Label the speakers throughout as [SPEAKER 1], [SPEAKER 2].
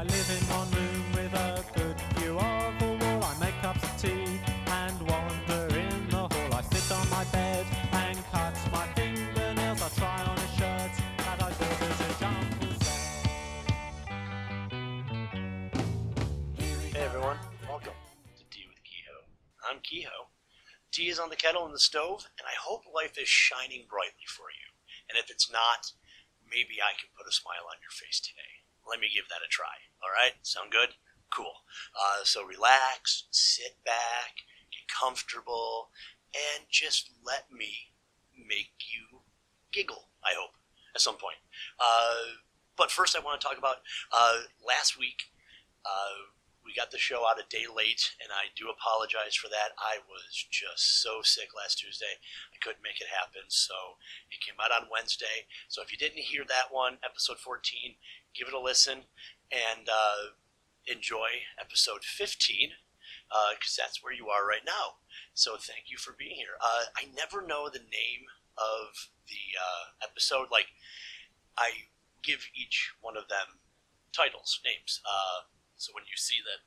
[SPEAKER 1] I live in one room with a good view of the wall. I make cups of tea and wander in the hall. I sit on my bed and cut my fingernails. I try on a shirt that I bought as a jumble set.
[SPEAKER 2] Hey everyone, welcome to Tea with Kehoe. I'm Kehoe. Tea is on the kettle and the stove, and I hope life is shining brightly for you. And if it's not, maybe I can put a smile on your face today. Let me give that a try. All right, sound good? Cool. Uh, so relax, sit back, get comfortable, and just let me make you giggle. I hope at some point. Uh, but first, I want to talk about uh, last week. Uh, we got the show out a day late, and I do apologize for that. I was just so sick last Tuesday, I couldn't make it happen. So it came out on Wednesday. So if you didn't hear that one, episode 14, give it a listen and uh, enjoy episode 15 because uh, that's where you are right now. So thank you for being here. Uh, I never know the name of the uh, episode. Like, I give each one of them titles, names. Uh, so when you see that,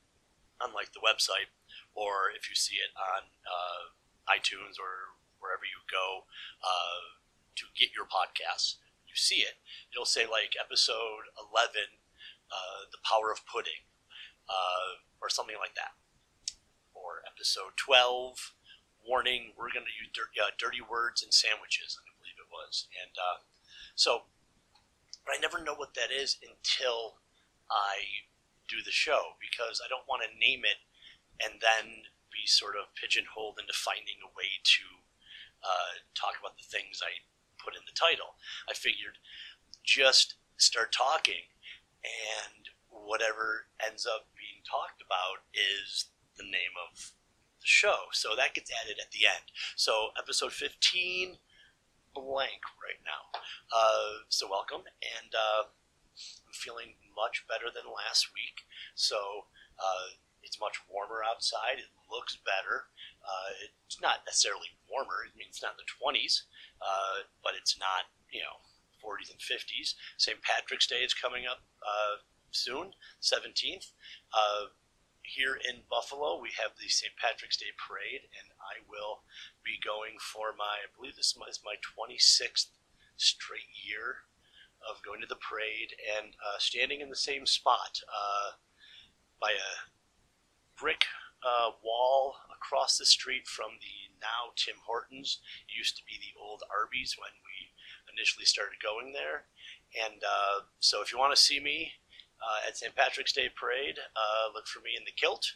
[SPEAKER 2] unlike the website, or if you see it on uh, iTunes or wherever you go to get your podcasts, you see it. It'll say like episode 11, uh, The Power of Pudding, uh, or something like that. Or episode 12, Warning, we're going to use dirty, uh, dirty words and sandwiches, I believe it was. And uh, so, but I never know what that is until I do the show because I don't want to name it and then be sort of pigeonholed into finding a way to uh, talk about the things I put in the title. I figured just start talking and whatever ends up being talked about is the name of the show. So that gets added at the end. So episode 15 blank right now. Uh, so welcome and uh, I'm feeling much better than last week. So uh, it's much warmer outside. It looks better. Uh, it's not necessarily warmer. I mean, it's not in the 20s, uh, but it's not, you know, 40s and 50s. St. Patrick's Day is coming up uh, soon, 17th. Uh, here in Buffalo, we have the St. Patrick's Day Parade, and I will be going for my, I believe this is my 26th straight year of going to the parade and uh, standing in the same spot uh, by a brick uh, wall across the street from the now Tim Hortons. It used to be the old Arby's when we initially started going there. And uh, so if you want to see me uh, at St. Patrick's Day Parade, uh, look for me in the kilt.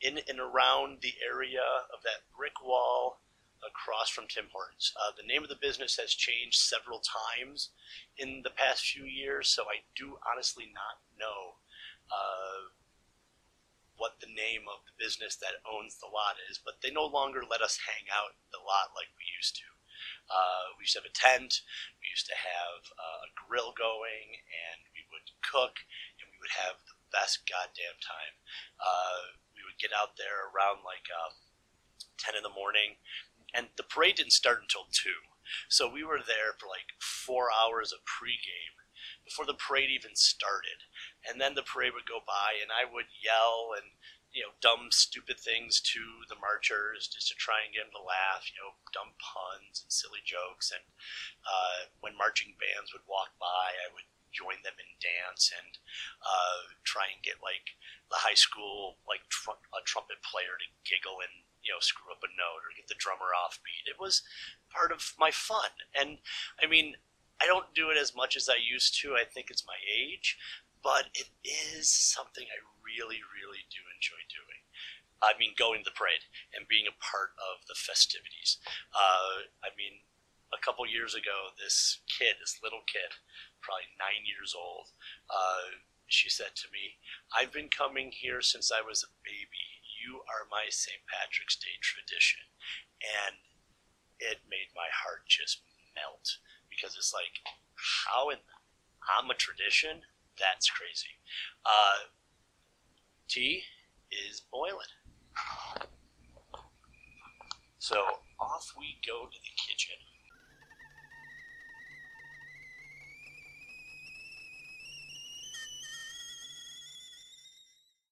[SPEAKER 2] in and around the area of that brick wall across from Tim Hortons. Uh, the name of the business has changed several times in the past few years, so I do honestly not know uh, what the name of the business that owns the lot is, but they no longer let us hang out the lot like we used to. Uh, we used to have a tent, we used to have uh, a grill going, and we would cook, and we would have the best goddamn time. Uh, we would get out there around like uh, 10 in the morning and the parade didn't start until two. So we were there for like four hours of pregame before the parade even started. And then the parade would go by, and I would yell and you know dumb, stupid things to the marchers just to try and get them to laugh. You know, dumb puns and silly jokes. And uh, when marching bands would walk by, I would join them in dance and uh, try and get like the high school like tr- a trumpet player to giggle and you know screw up a note or get the drummer off beat. It was part of my fun, and I mean, I don't do it as much as I used to. I think it's my age, but it is something I really, really do enjoy doing. I mean, going to the parade and being a part of the festivities. Uh, I mean, a couple years ago, this kid, this little kid, probably nine years old, uh, she said to me, I've been coming here since I was a baby you are my St. Patrick's Day tradition. And it made my heart just melt because it's like, how in I'm a tradition? That's crazy. Uh, tea is boiling. So off we go to the kitchen.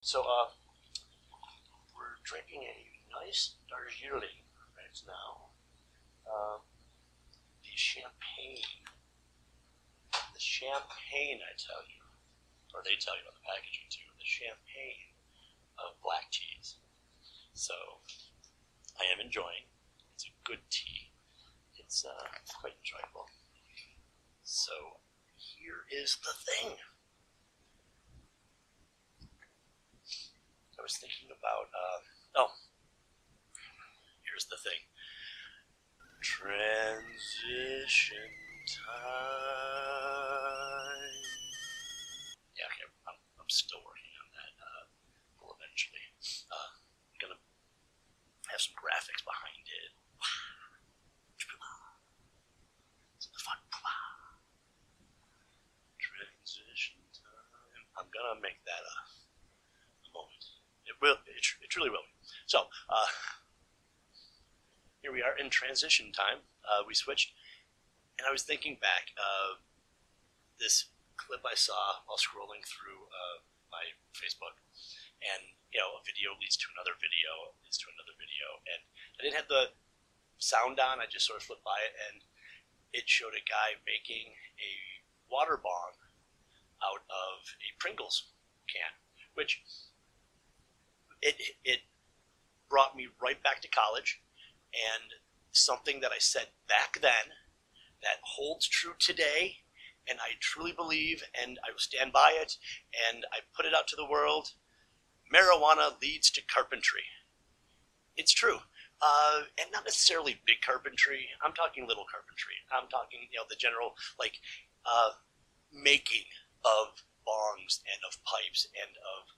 [SPEAKER 2] So, uh, we're drinking a nice Darjeeling right now. Uh, the champagne. The champagne, I tell you, or they tell you on the packaging too, the champagne of black teas. So, I am enjoying. It's a good tea. It's uh, quite enjoyable. So, here is the thing. I was thinking about, uh, oh, here's the thing. Transition time. Yeah, okay, I'm, I'm still working on that. Uh, will eventually. Uh, I'm gonna have some graphics behind it. Some fun. Transition time. I'm gonna make that a, a moment. It will. It, it truly will. Be. So, uh, here we are in transition time. Uh, we switched, and I was thinking back. Uh, this clip I saw while scrolling through uh, my Facebook, and you know, a video leads to another video, leads to another video, and I didn't have the sound on. I just sort of flipped by it, and it showed a guy making a water bomb out of a Pringles can, which it it brought me right back to college, and something that I said back then that holds true today, and I truly believe, and I will stand by it, and I put it out to the world. Marijuana leads to carpentry. It's true. Uh, and not necessarily big carpentry. I'm talking little carpentry. I'm talking, you know, the general, like, uh, making of bongs and of pipes and of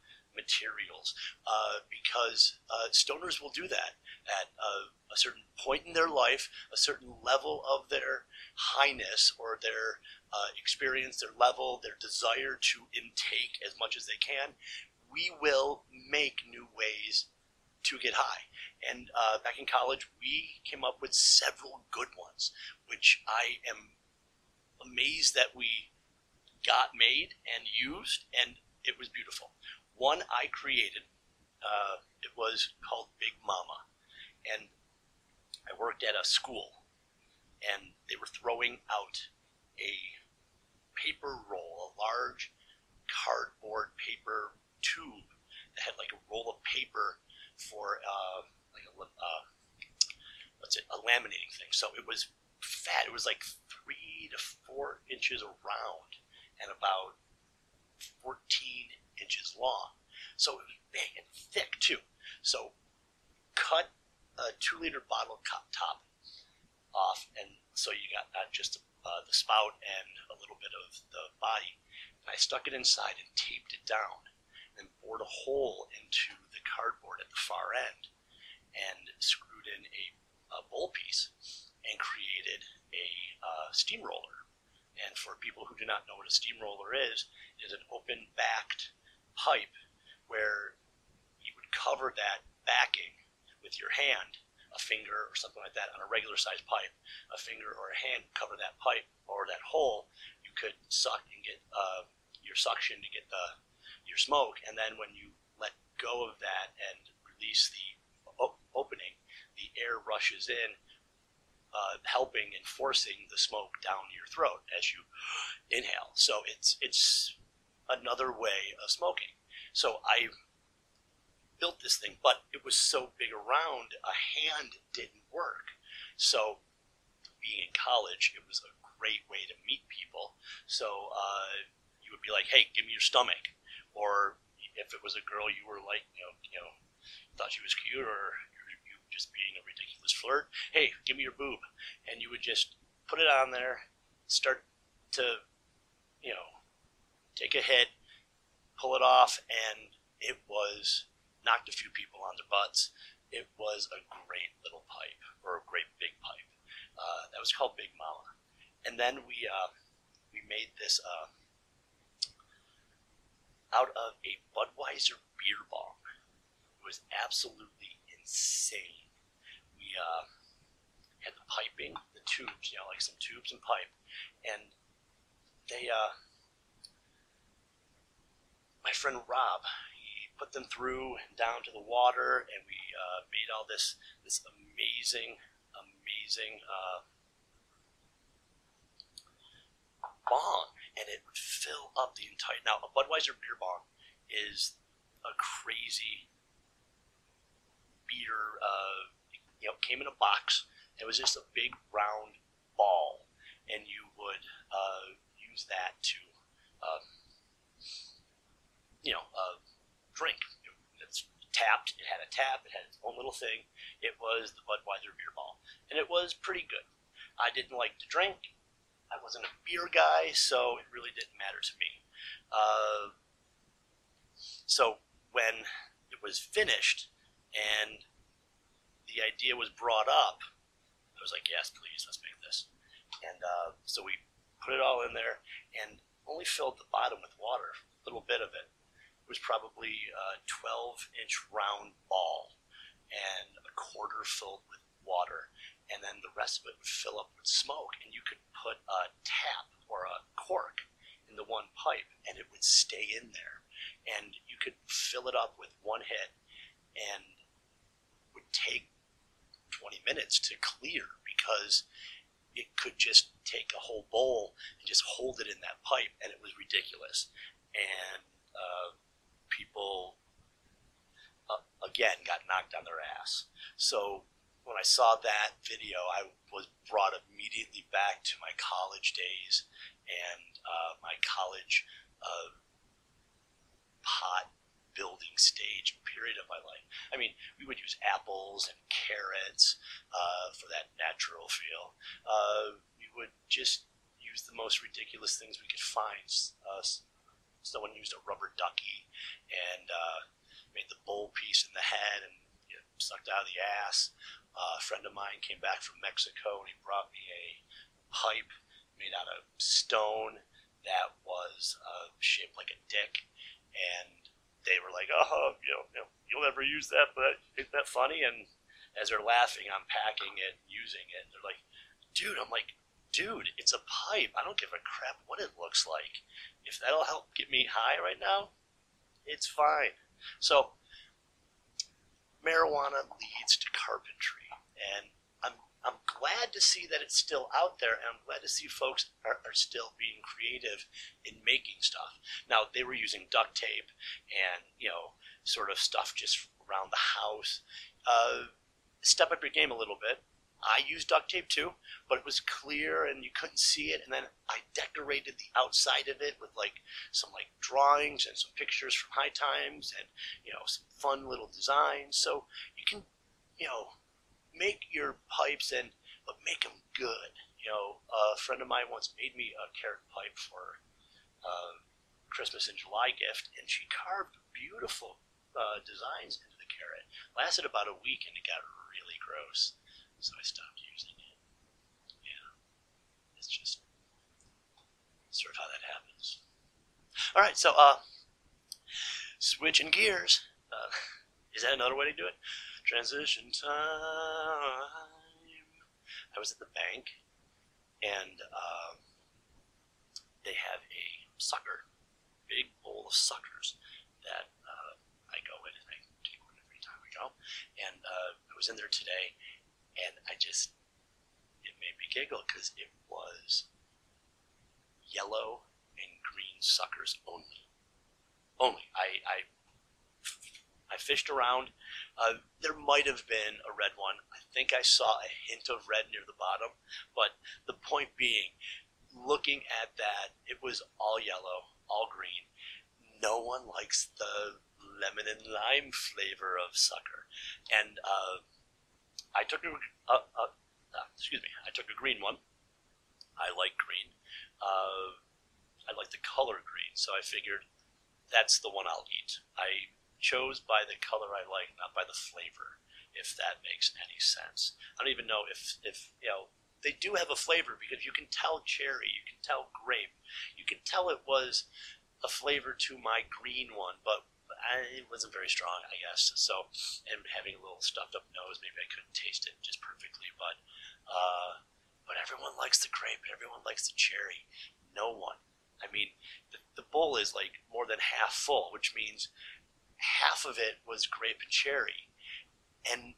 [SPEAKER 2] materials uh, because uh, stoners will do that at uh, a certain point in their life, a certain level of their highness or their uh, experience, their level, their desire to intake as much as they can. We will make new ways to get high. And uh, back in college, we came up with several good ones, which I am amazed that we got made and used, and it was beautiful. One I created, uh, it was called Big Mama, and I worked at a school, and they were throwing out a paper roll, a large cardboard paper tube that had like a roll of paper for uh, like a uh, what's it a laminating thing. So it was fat. It was like three to four inches around and about fourteen inches long. So it was big and thick too. So cut a two liter bottle top off, and so you got not just uh, the spout and a little bit of the body. And I stuck it inside and taped it down, and bored a hole into the cardboard at the far end, and screwed in a, a bowl piece, and created a uh, steamroller. And for people who do not know what a steamroller is, it is an open backed pipe where you would cover that backing with your hand, a finger or something like that on a regular sized pipe, a finger or a hand cover that pipe or that hole. You could suck and get uh, your suction to get the your smoke, and then when you let go of that and release the op- opening, the air rushes in, uh, helping and forcing the smoke down your throat as you inhale. So it's it's another way of smoking. So I built this thing, but it was so big around, a hand didn't work. So being in college, it was a great way to meet people. So uh, you would be like, "Hey, give me your stomach," or if it was a girl you were like, you know, you know, thought she was cute, or you just being a ridiculous flirt. Hey, give me your boob, and you would just put it on there, start to, you know, take a hit, pull it off, and it was knocked a few people on their butts. It was a great little pipe, or a great big pipe. Uh, that was called Big Mama. And then we uh, we made this uh, out of a Budweiser beer bong. It was absolutely insane. We uh, had the piping, the tubes, you know, like some tubes and pipe, and they, uh, my friend Rob, he put them through down to the water, and we uh, made all this this amazing, amazing uh, bong, and it would fill up the entire. Now, a Budweiser beer bong is a crazy beer. Uh, you know, came in a box. It was just a big round ball, and you would uh, use that to, um, you know, uh, drink. It's tapped. It had a tap. It had its own little thing. It was the Budweiser beer ball, and it was pretty good. I didn't like to drink. I wasn't a beer guy, so it really didn't matter to me. Uh, so when it was finished and the idea was brought up, I was like, yes, please, let's make this. And uh, so we put it all in there and only filled the bottom with water, a little bit of it. It was probably a 12 inch round ball and a quarter filled with water. And then the rest of it would fill up with smoke. And you could put a tap or a cork in the one pipe and it would stay in there. And you could fill it up with one hit and would take 20 minutes to clear because it could just take a whole bowl and just hold it in that pipe, and it was ridiculous. And uh, people, uh, again, got knocked on their ass. So when I saw that video, I was brought immediately back to my college days and uh, my college uh, pot building stage period of my life. I mean, we would use apples and carrots uh, for that natural feel. Uh, we would just use the most ridiculous things we could find. Uh, someone used a rubber ducky and uh, made the bowl piece in the head and you know, sucked out of the ass. Uh, a friend of mine came back from Mexico and he brought me a pipe made out of stone that was uh, shaped like a dick and they were like, "Oh, you know, you know, you'll never use that, but isn't that funny?" And as they're laughing, I'm packing it, using it. And they're like, "Dude," I'm like, "Dude, it's a pipe. I don't give a crap what it looks like. If that'll help get me high right now, it's fine." So, marijuana leads to carpentry, and I'm I'm glad to see that it's still out there, and I'm glad to see folks are, are, still being creative in making stuff. Now they were using duct tape and you know sort of stuff just around the house. Uh, step up your game a little bit. I used duct tape too, but it was clear and you couldn't see it. And then I decorated the outside of it with like some like drawings and some pictures from High Times and you know some fun little designs. So you can you know make your pipes and but make them good. You know, a friend of mine once made me a carrot pipe for uh, Christmas and July gift, and she carved beautiful uh, designs into the carrot. Lasted about a week, and it got really gross, so I stopped using it. Yeah, it's just sort of how that happens. All right, so uh, switching gears. Uh, is that another way to do it? Transition time. I was at the bank, and um, they have a sucker, big bowl of suckers that uh, I go in and I take one every time I go. And uh, I was in there today, and I just it made me giggle because it was yellow and green suckers only. Only. I, I I fished around. Uh, there might have been a red one. I think I saw a hint of red near the bottom. But the point being, looking at that, it was all yellow, all green. No one likes the lemon and lime flavor of sucker. And uh, I took a, uh, uh, excuse me, I took a green one. I like green. Uh, I like the color green, so I figured that's the one I'll eat. I chose by the color I like, not by the flavor, if that makes any sense. I don't even know if, if you know, they do have a flavor because you can tell cherry, you can tell grape, you can tell it was a flavor to my green one, but I, it wasn't very strong, I guess. So, and having a little stuffed up nose, maybe I couldn't taste it just perfectly. But, uh, but everyone likes the grape, and everyone likes the cherry. No one. I mean, the, the bowl is like more than half full, which means half of it was grape and cherry, and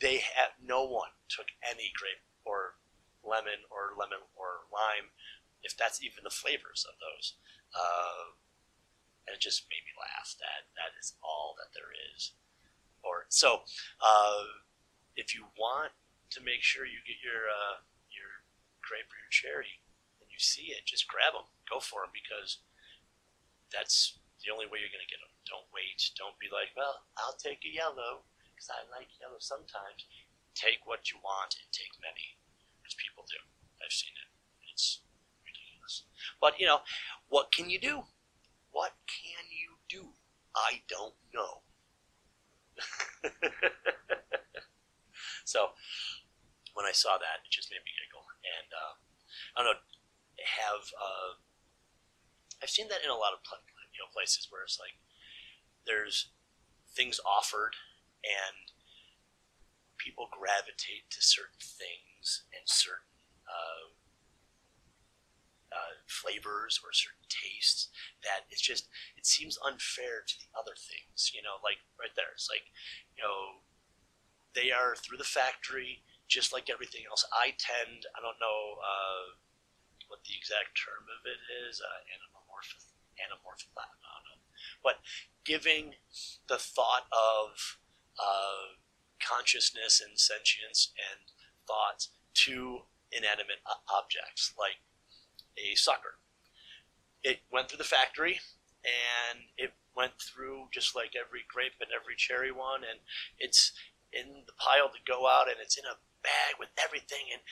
[SPEAKER 2] they had no one took any grape or lemon or lemon or lime, if that's even the flavors of those. Uh, and it just made me laugh. That that is all that there is. Or so, uh, if you want to make sure you get your uh, your grape or your cherry, and you see it, just grab them, go for them because that's the only way you're going to get them. Don't wait. Don't be like, well, I'll take a yellow because I like yellow sometimes. Take what you want and take many because people do. I've seen it. It's ridiculous. But you know, what can you do? What can you do? I don't know. so when I saw that, it just made me giggle. And uh, I don't know, have uh, I've seen that in a lot of you know places where it's like there's things offered and people gravitate to certain things and certain uh, flavors or certain tastes that it's just it seems unfair to the other things you know like right there. It's like you know they are through the factory just like everything else. I tend i don't know uh, what the exact term of it is uh, anamorphic anamorphic i don't know. But giving the thought of uh, consciousness and sentience and thoughts to inanimate objects like a sucker. It went through the factory and it went through just like every grape and every cherry one, and it's in the pile to go out and it's in a bag with everything. And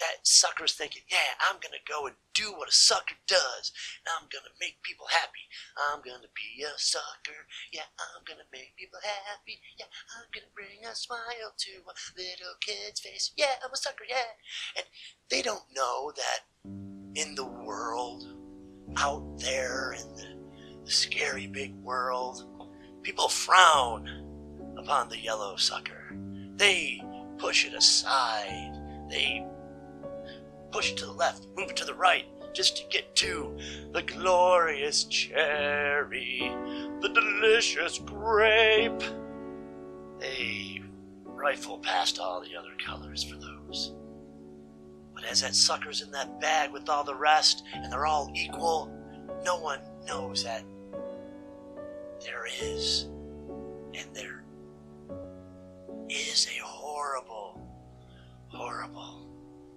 [SPEAKER 2] that sucker's thinking, yeah, I'm to go and do what a sucker does. I'm to make people happy. I'm to be a sucker. Yeah, I'm to make people happy. Yeah, I'm to bring a smile to a little kid's face. Yeah, I'm a sucker, yeah. And they don't know that in the world, out there in the, the scary big world, people frown upon the yellow sucker. They push it aside. They push it to the left, move it to the right, just to get to the glorious cherry, the delicious grape. They rifle past all the other colors for those. But as that sucker's in that bag with all the rest, and they're all equal, no one knows that there is, and there is a horrible, horrible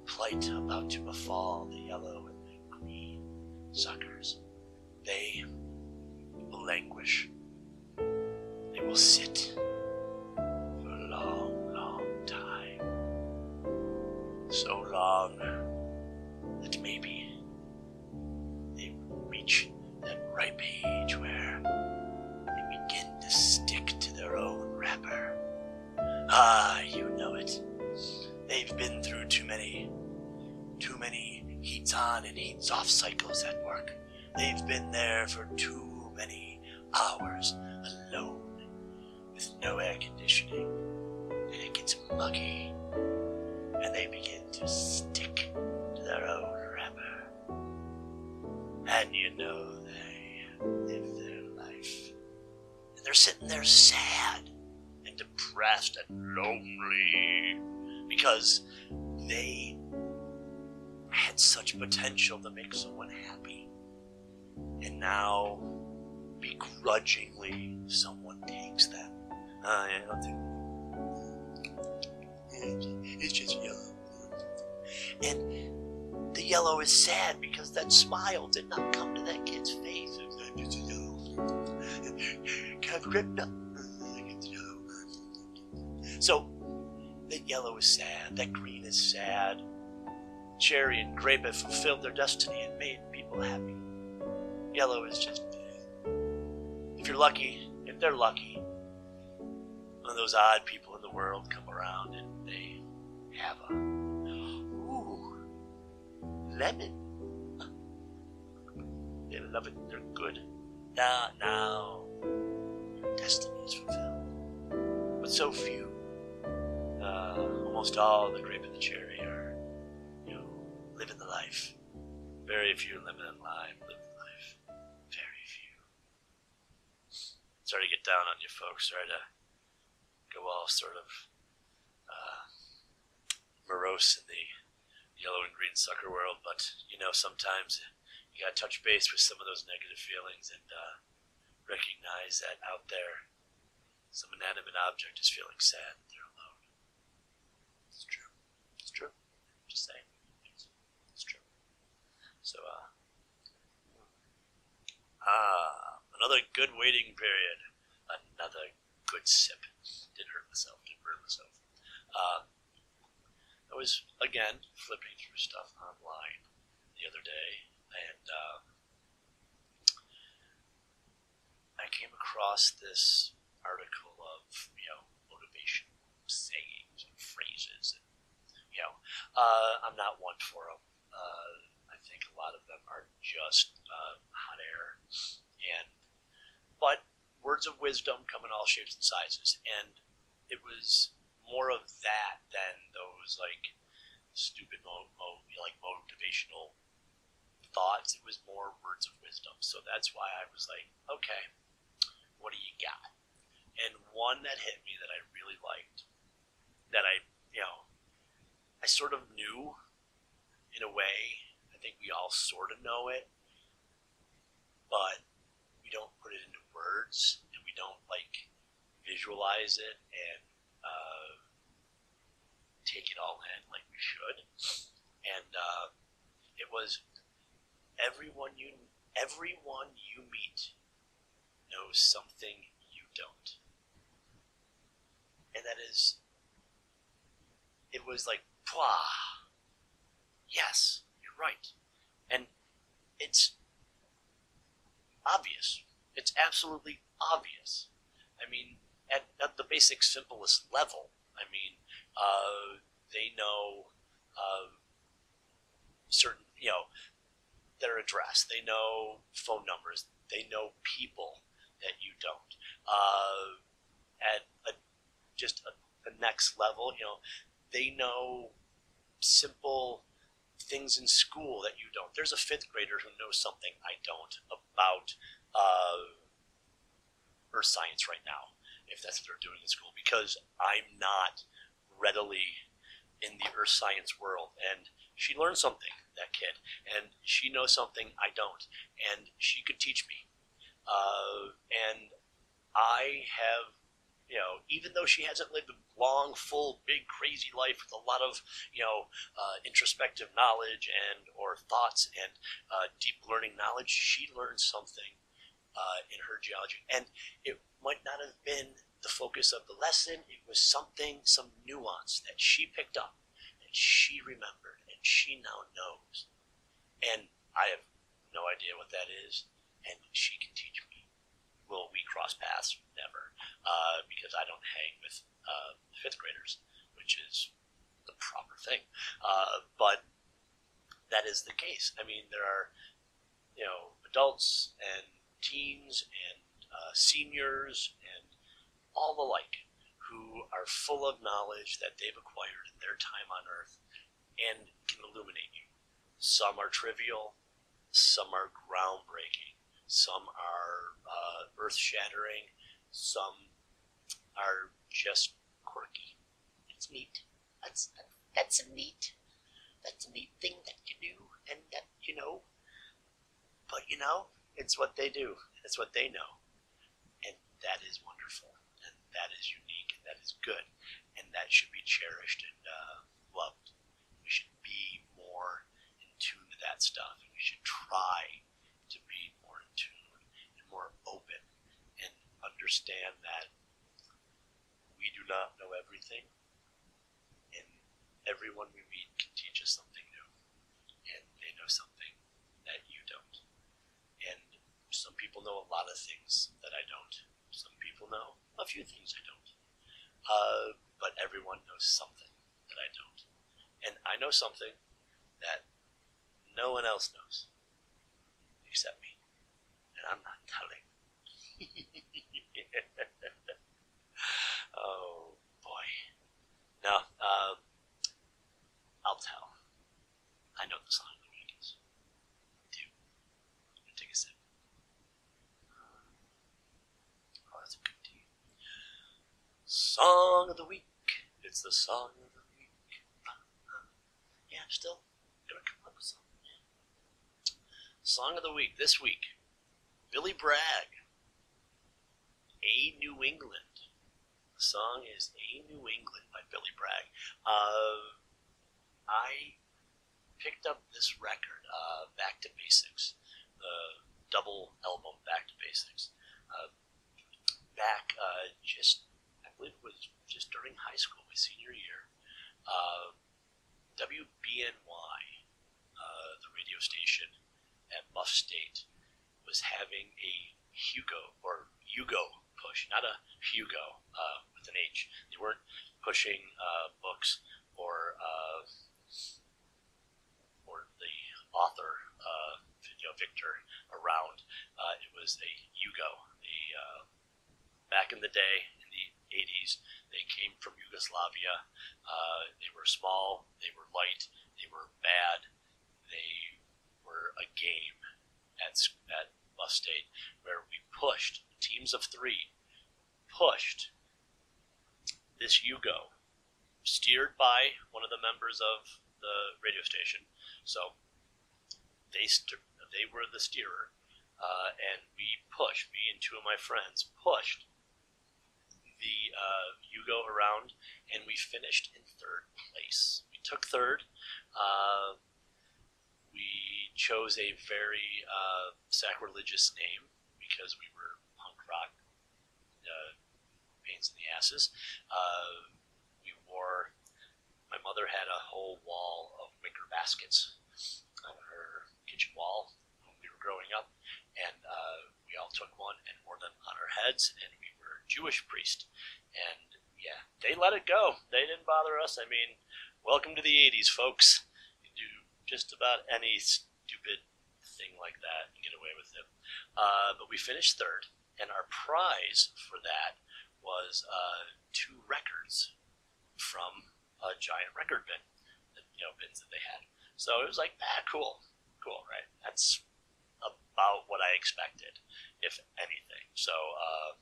[SPEAKER 2] plight about to befall the yellow and the green suckers. They will languish. They will sit So long that maybe they reach that ripe age where they begin to stick to their own wrapper. Ah, you know it. They've been through too many, too many heats on and heats off cycles at work. They've been there for too many hours alone with no air conditioning, and it gets muggy, and they begin to stick to their own wrapper. And you know they live their life. And they're sitting there sad and depressed and lonely because they had such potential to make someone happy. And now, begrudgingly, someone takes them. Uh, yeah, I'll do. It's just yellow. And the yellow is sad because that smile did not come to that kid's face. It's just yellow. Can't grip up. So, that yellow is sad, that green is sad. Cherry and grape have fulfilled their destiny and made people happy. Yellow is just. If you're lucky, if they're lucky, one of those odd people in the world come around and a. Ooh, lemon. They love it, they're good. Now, now, your destiny is fulfilled. But so few uh, almost all the grape and the cherry are, you know, living the life. Very few lemon and lime live the life. Very few. sorry to get down on you folks. Sorry to go all sort of morose in the yellow and green sucker world, but you know sometimes you gotta touch base with some of those negative feelings and uh, recognize that out there, some inanimate object is feeling sad. And they're alone. It's true. It's true. Just saying. It's, it's true. So, uh, ah, another good waiting period. Another good sip. Didn't hurt myself. Didn't hurt myself. Uh, I was again flipping through stuff online the other day, and uh, I came across this article of you know motivation sayings and phrases, and you know uh, I'm not one for them. Uh, I think a lot of them are just uh, hot air, and but words of wisdom come in all shapes and sizes, and it was more of that than those like stupid mo- mo- like motivational thoughts. It was more words of wisdom. So that's why I was like, okay, what do you got? And one that hit me that I really liked, that I, you know, I sort of knew in a way. I think we all sort of know it, but we don't put it into words and we don't like visualize it and uh, take it all in like we should. And uh, it was everyone you everyone you meet knows something you don't, and that is. It was like, Pwah! yes, you're right, and it's obvious. It's absolutely obvious. I mean, at, at the basic, simplest level, I mean, uh, they know uh, certain, you know, their address. They know phone numbers. They know people that you don't. Uh, at a, just a, the next level, you know, they know simple things in school that you don't. There's a fifth grader who knows something I don't about uh, earth science right now, if that's what they're doing in school, because I'm not readily in the earth science world. And she learned something, that kid, and she knows something I don't, and she could teach me. Uh, and I have, you know, even though she hasn't lived a long, full, big, crazy life with a lot of, you know, uh, introspective knowledge and or thoughts and uh, deep learning knowledge, she learned something uh, in her geology, and it might not have been the focus of the lesson. It was something, some nuance that she picked up and she remembered and she now knows. And I have no idea what that is, and she can teach me. Will we cross paths? Never, uh, because I don't hang with uh, fifth graders, which is the proper thing. Uh, but that is the case. I mean, there are, you know, adults and teens and uh, seniors all the like who are full of knowledge that they've acquired in their time on earth and can illuminate you. Some are trivial, some are groundbreaking, some are uh, earth shattering, some are just quirky. It's neat. That's that's a neat. That's a neat thing that you do, and that you know. But you know, it's what they do. It's what they know, and that is wonderful, that is unique, and that is good, and that should be cherished and uh, loved. We should be more in tune to that stuff, and we should try to be more in tune and more open, and understand that we do not know everything, and everyone we meet can teach us something new, and they know something that you don't. And some people know a lot of things that I don't. Some people know a few things I don't. Uh, but everyone knows something that I don't. And I know something that no one else knows except me. And I'm not telling. oh boy. No, uh, I'll tell. I know the song Leviticus. I do. I'm gonna take a sip. Oh, song of the week. It's the song of the week. Yeah, still gonna come up with something. Yeah. Song of the week this week. Billy Bragg. A New England. The song is A New England by Billy Bragg. Uh, I picked up this record, uh, Back to Basics, the double album Back to Basics. Uh, back uh, just, I believe it was just during high school, my senior year. Uh, WBNY, uh, the radio station at Buff State, was having a Yugo or Yugo push, not a Hugo uh, with an H. They weren't pushing uh, books or uh, or the author, uh, you know, Victor around. It was a Yugo. A back in the day in the 80s, they came from Yugoslavia. Uh, they were small. They were light. They were bad. They were a game at at Buff State where we pushed teams of three pushed this Yugo, steered by one of the members of the radio station. So they st- they were the steerer, uh, and we pushed. Me and two of my friends pushed uh, Yugo around, and we finished in third place. We took third. Uh, we chose a very uh, sacrilegious name because we were punk rock uh, pains in the asses. Uh, we wore. My mother had a whole wall of wicker baskets on her kitchen wall when we were growing up, and uh, we all took one and wore them on our heads, and we were Jewish priest. And yeah, they let it go. They didn't bother us. I mean, welcome to the '80s, folks. You do just about any stupid thing like that and get away with it. Uh, but we finished third, and our prize for that was uh, two records from a giant record bin, that, you know, bins that they had. So it was like, ah, cool, cool, right? That's about what I expected, if anything. So uh,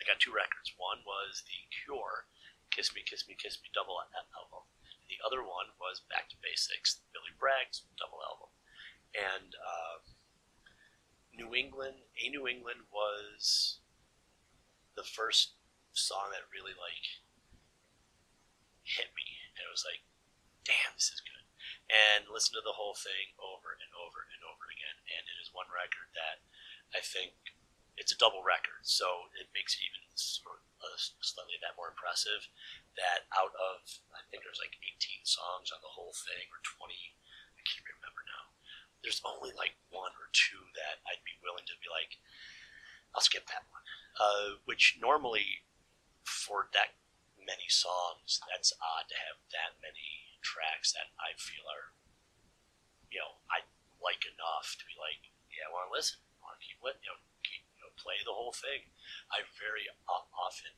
[SPEAKER 2] I got two records. One was the Cure, "Kiss Me, Kiss Me, Kiss Me" double album. The other one was Back to Basics, Billy Bragg's double album, and. Uh, New England, A New England was the first song that really like hit me, and it was like, damn, this is good. And listen to the whole thing over and over and over again, and it is one record that I think it's a double record, so it makes it even sort of uh, slightly that more impressive. That out of I think there's like 18 songs on the whole thing, or 20, I can't remember now there's only like one or two that I'd be willing to be like, I'll skip that one. Uh, which normally, for that many songs, that's odd to have that many tracks that I feel are, you know, I like enough to be like, yeah, I want to listen. I want to keep keep, you know, play the whole thing. I very often,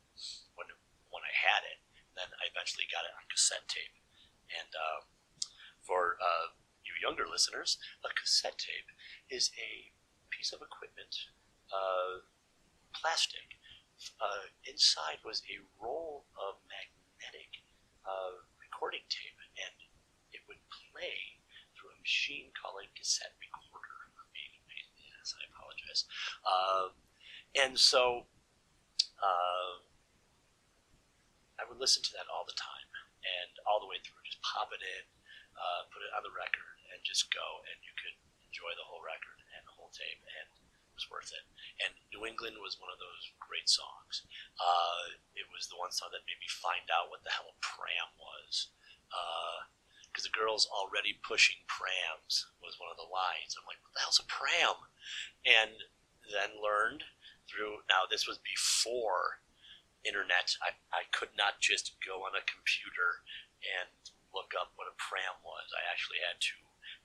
[SPEAKER 2] when when I had it, then I eventually got it on cassette tape, and uh, for uh, younger listeners, a cassette tape is a piece of equipment, uh, plastic. Uh, inside was a roll of magnetic uh, recording tape, and it would play through a machine called a cassette recorder. Yes, I apologize. And so uh, I would listen to that all the time, and all the way through, just pop it in, uh, put it on the record, and just go, and you could enjoy the whole record and the whole tape, and it was worth it. And New England was one of those great songs. Uh, it was the one song that made me find out what the hell a pram was. Because uh, the girls already pushing prams was one of the lines. I'm like, what the hell's a pram? And then learned through, now this was before internet. I, I could not just go on a computer and look up what a pram was. I actually had to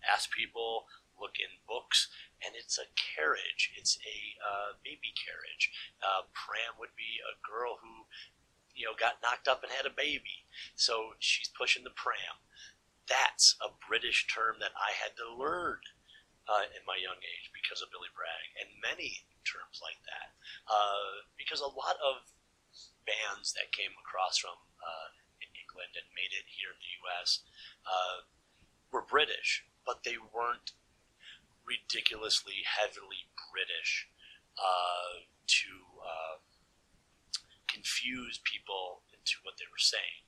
[SPEAKER 2] ask people, look in books, and it's a carriage. It's a uh, baby carriage. Uh, pram would be a girl who, you know, got knocked up and had a baby, so she's pushing the pram. That's a British term that I had to learn uh, in my young age because of Billy Bragg, and many terms like that. Uh, because a lot of bands that came across from uh, England and made it here in the U.S. Uh, were British, but they weren't ridiculously heavily British uh, to uh, confuse people into what they were saying.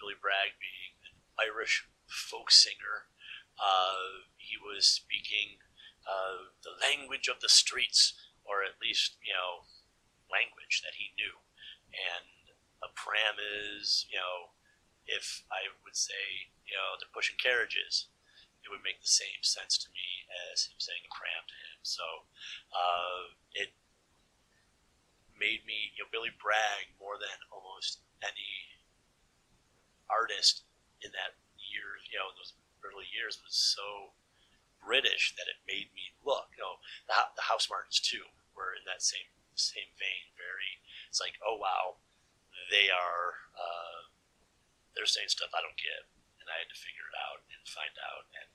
[SPEAKER 2] Billy Bragg being an Irish folk singer, uh, he was speaking uh, the language of the streets, or at least you know language that he knew. And a pram is you know if I would say you know they're pushing carriages it would make the same sense to me as him saying a pram to him. So uh, it made me, you know, Billy Bragg more than almost any artist in that year, you know, those early years was so British that it made me look. You know, the, the Housemartins too were in that same same vein. Very, it's like, oh wow, they are uh, they're saying stuff I don't get and I had to figure it out and find out, and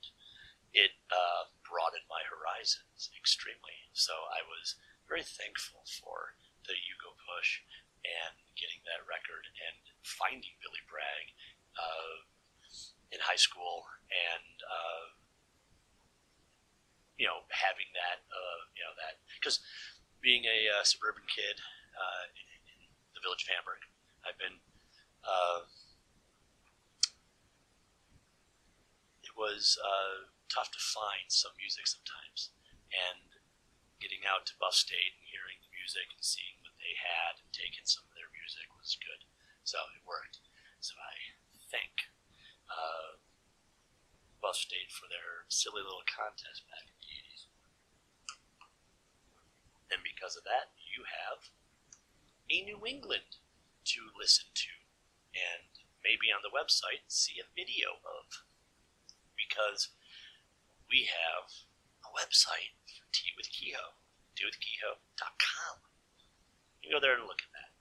[SPEAKER 2] it uh, broadened my horizons extremely. So I was very thankful for the Yugo push and getting that record and finding Billy Bragg uh, in high school and uh, you know having that uh, you know that because being a uh, suburban kid uh, in, in, the village of Hamburg, I've been uh, it was uh, tough to find some music sometimes. And getting out to Buff State and hearing the music and seeing what they had and taking some of their music was good. So it worked. So I thank uh, Buff State for their silly little contest back in the 80s. And because of that, you have a New England to listen to and maybe on the website see a video of because we have a website for Tea with Kehoe, teawithkehoe.com. You go there and look at that.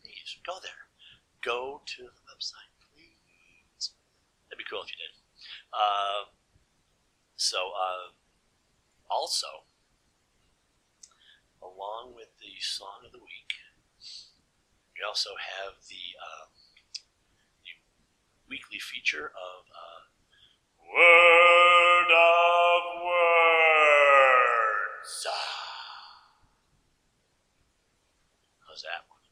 [SPEAKER 2] Please, go there. Go to the. That'd be cool if you did. Uh, so, uh, also, along with the song of the week, we also have the, uh, the weekly feature of uh, Word of Words. How's that one?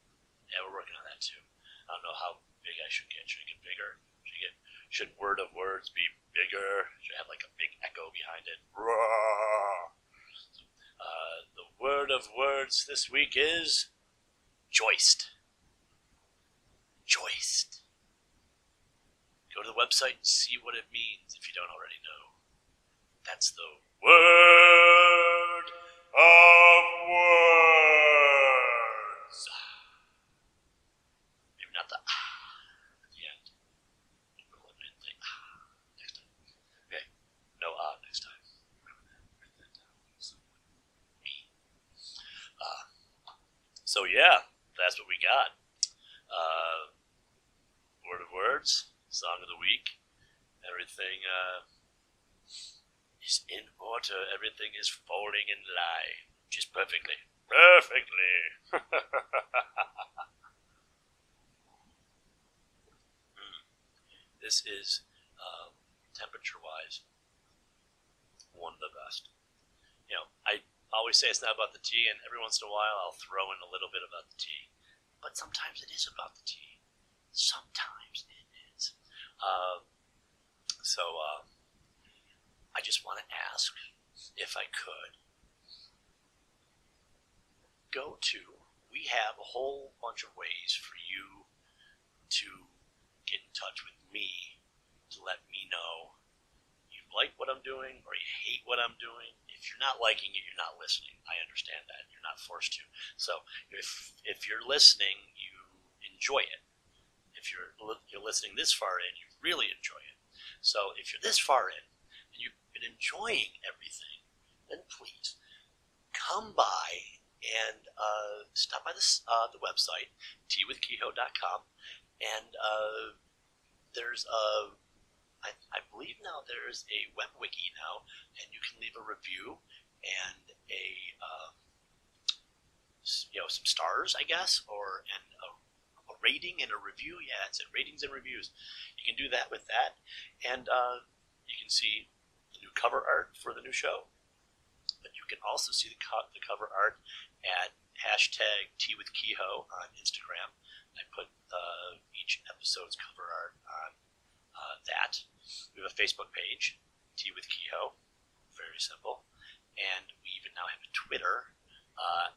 [SPEAKER 2] Yeah, we're working on that too. I don't know how big I should get. Should I get bigger? Should I get? Should Word of Words be bigger? Should I have like a big echo behind it? Uh, the word of words this week is joist. Joist. Go to the website and see what it means if you don't already know. That's the word of words. Maybe not the ah at the end. Eliminate the ah next time. Okay, no ah next time. Remember that. Write that down. Me. Uh, so yeah, that's what we got. Uh, word of words song of the week. Everything uh, is in order. Everything is falling in line, just perfectly. Perfectly. mm. This is, um, temperature-wise, one of the best. You know, I always say it's not about the tea, and every once in a while I'll throw in a little bit about the tea. But sometimes it is about the tea. Sometimes it is. uh, so uh, I just want to ask if I could go to. We have a whole bunch of ways for you to get in touch with me to let me know you like what I'm doing or you hate what I'm doing. If you're not liking it, you're not listening. I understand that. You're not forced to. So if if you're listening, you enjoy it if you're you're listening this far in, you really enjoy it. So if you're this far in and you've been enjoying everything, then please come by and uh, stop by this uh, the website teawithkehoe.com and uh, there's a I, I believe now there's a web wiki now and you can leave a review and a s- you know some stars, I guess, or and a, a rating and a review. Yeah, it's it ratings and reviews. You can do that with that, and uh, you can see the new cover art for the new show. But you can also see the, co- the cover art at hashtag Tea with Kehoe on Instagram. I put uh, each episode's cover art on uh, that. We have a Facebook page, Tea with Kehoe. Very simple. And we even now have a Twitter uh,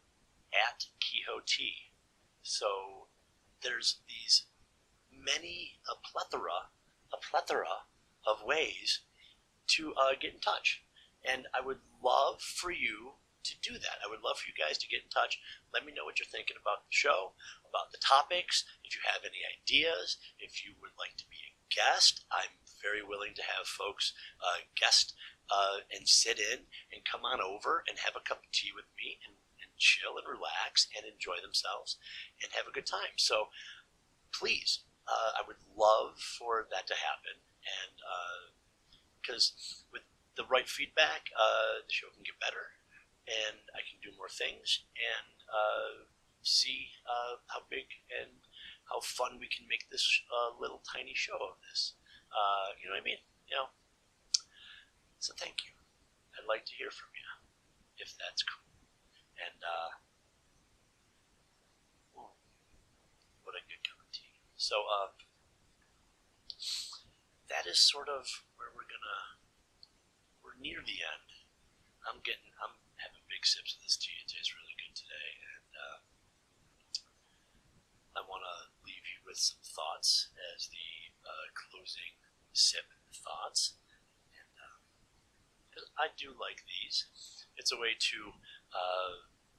[SPEAKER 2] at Kehoe Tea. So there's these many, a plethora, a plethora of ways to uh, get in touch. And I would love for you to do that. I would love for you guys to get in touch. Let me know what you're thinking about the show, about the topics. If you have any ideas, if you would like to be guest, I'm very willing to have folks uh, guest uh, and sit in and come on over and have a cup of tea with me and, and chill and relax and enjoy themselves and have a good time. So please, uh, I would love for that to happen. And because with the right feedback, uh, the show can get better and I can do more things and uh, see uh, how big and how fun we can make this uh, little tiny show of this. Uh, you know what I mean? You know. So thank you. I'd like to hear from you if that's cool. And uh, what a good cup of tea. So uh, that is sort of where we're gonna. We're near the end. I'm getting. I'm having big sips of this tea. It tastes really good today, and uh, I want to with some thoughts as the uh, closing sip thoughts. And 'cause I do like these. It's a way to uh,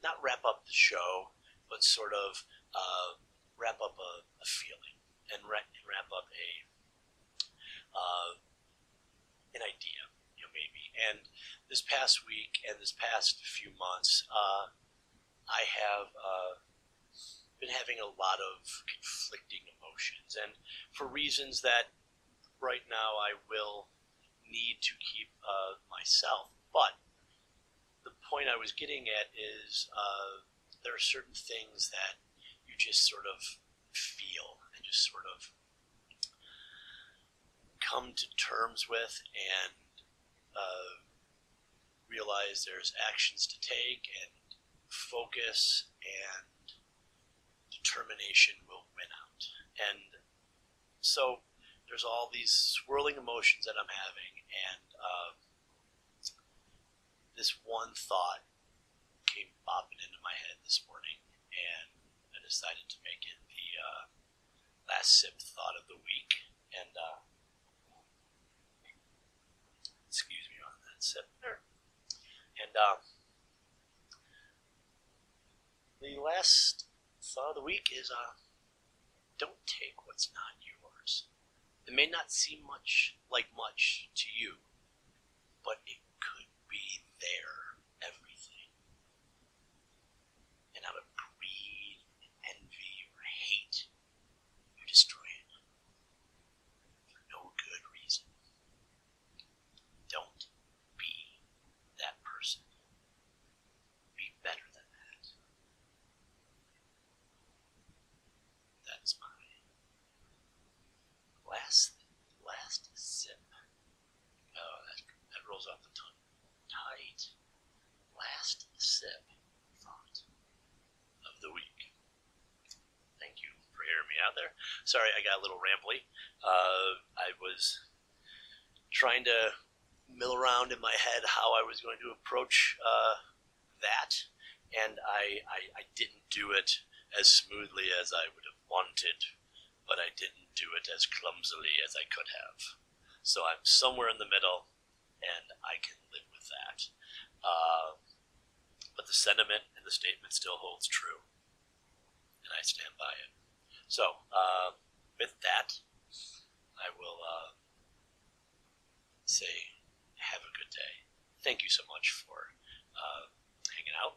[SPEAKER 2] not wrap up the show, but sort of uh, wrap up a, a feeling and wrap, wrap up a uh, an idea, you know, maybe. And this past week and this past few months, uh, I have been having a lot of conflicting emotions, and for reasons that right now I will need to keep uh, myself. But the point I was getting at is uh, there are certain things that you just sort of feel and just sort of come to terms with and uh, realize there's actions to take and focus and determination will win out. And so there's all these swirling emotions that I'm having, and uh, this one thought came bopping into my head this morning, and I decided to make it the uh, last sip thought of the week. And uh, excuse me on that sip there. And uh, the last thought of the week is uh, don't take what's not yours. It may not seem much like much to you, but it could be their everything. And out of greed, envy, or hate, you destroy it for no good reason. Don't be that person. Be better than that. That's my last last sip. Oh, that that rolls off the tongue. Tight. Last sip thought of the week. Thank you for hearing me out there. Sorry, I got a little rambly. Uh, I was trying to mill around in my head how I was going to approach uh, that, and I, I I didn't do it as smoothly as I would have wanted, but I didn't do it as clumsily as I could have. So I'm somewhere in the middle, and I can live with that. Uh, but the sentiment and the statement still holds true, and I stand by it. So uh, with that, I will uh, say, have a good day. Thank you so much for uh, hanging out,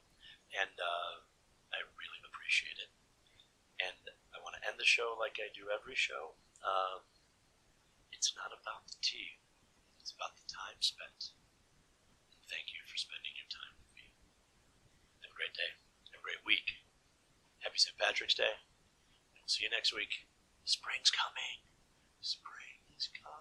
[SPEAKER 2] and uh, I really appreciate it. And I want to end the show like I do every show. Uh, it's not about the tea, it's about the time spent. And thank you for spending your time with me. Have a great day, have a great week. Happy St. Patrick's Day. We'll see you next week. Spring's coming. Spring is coming.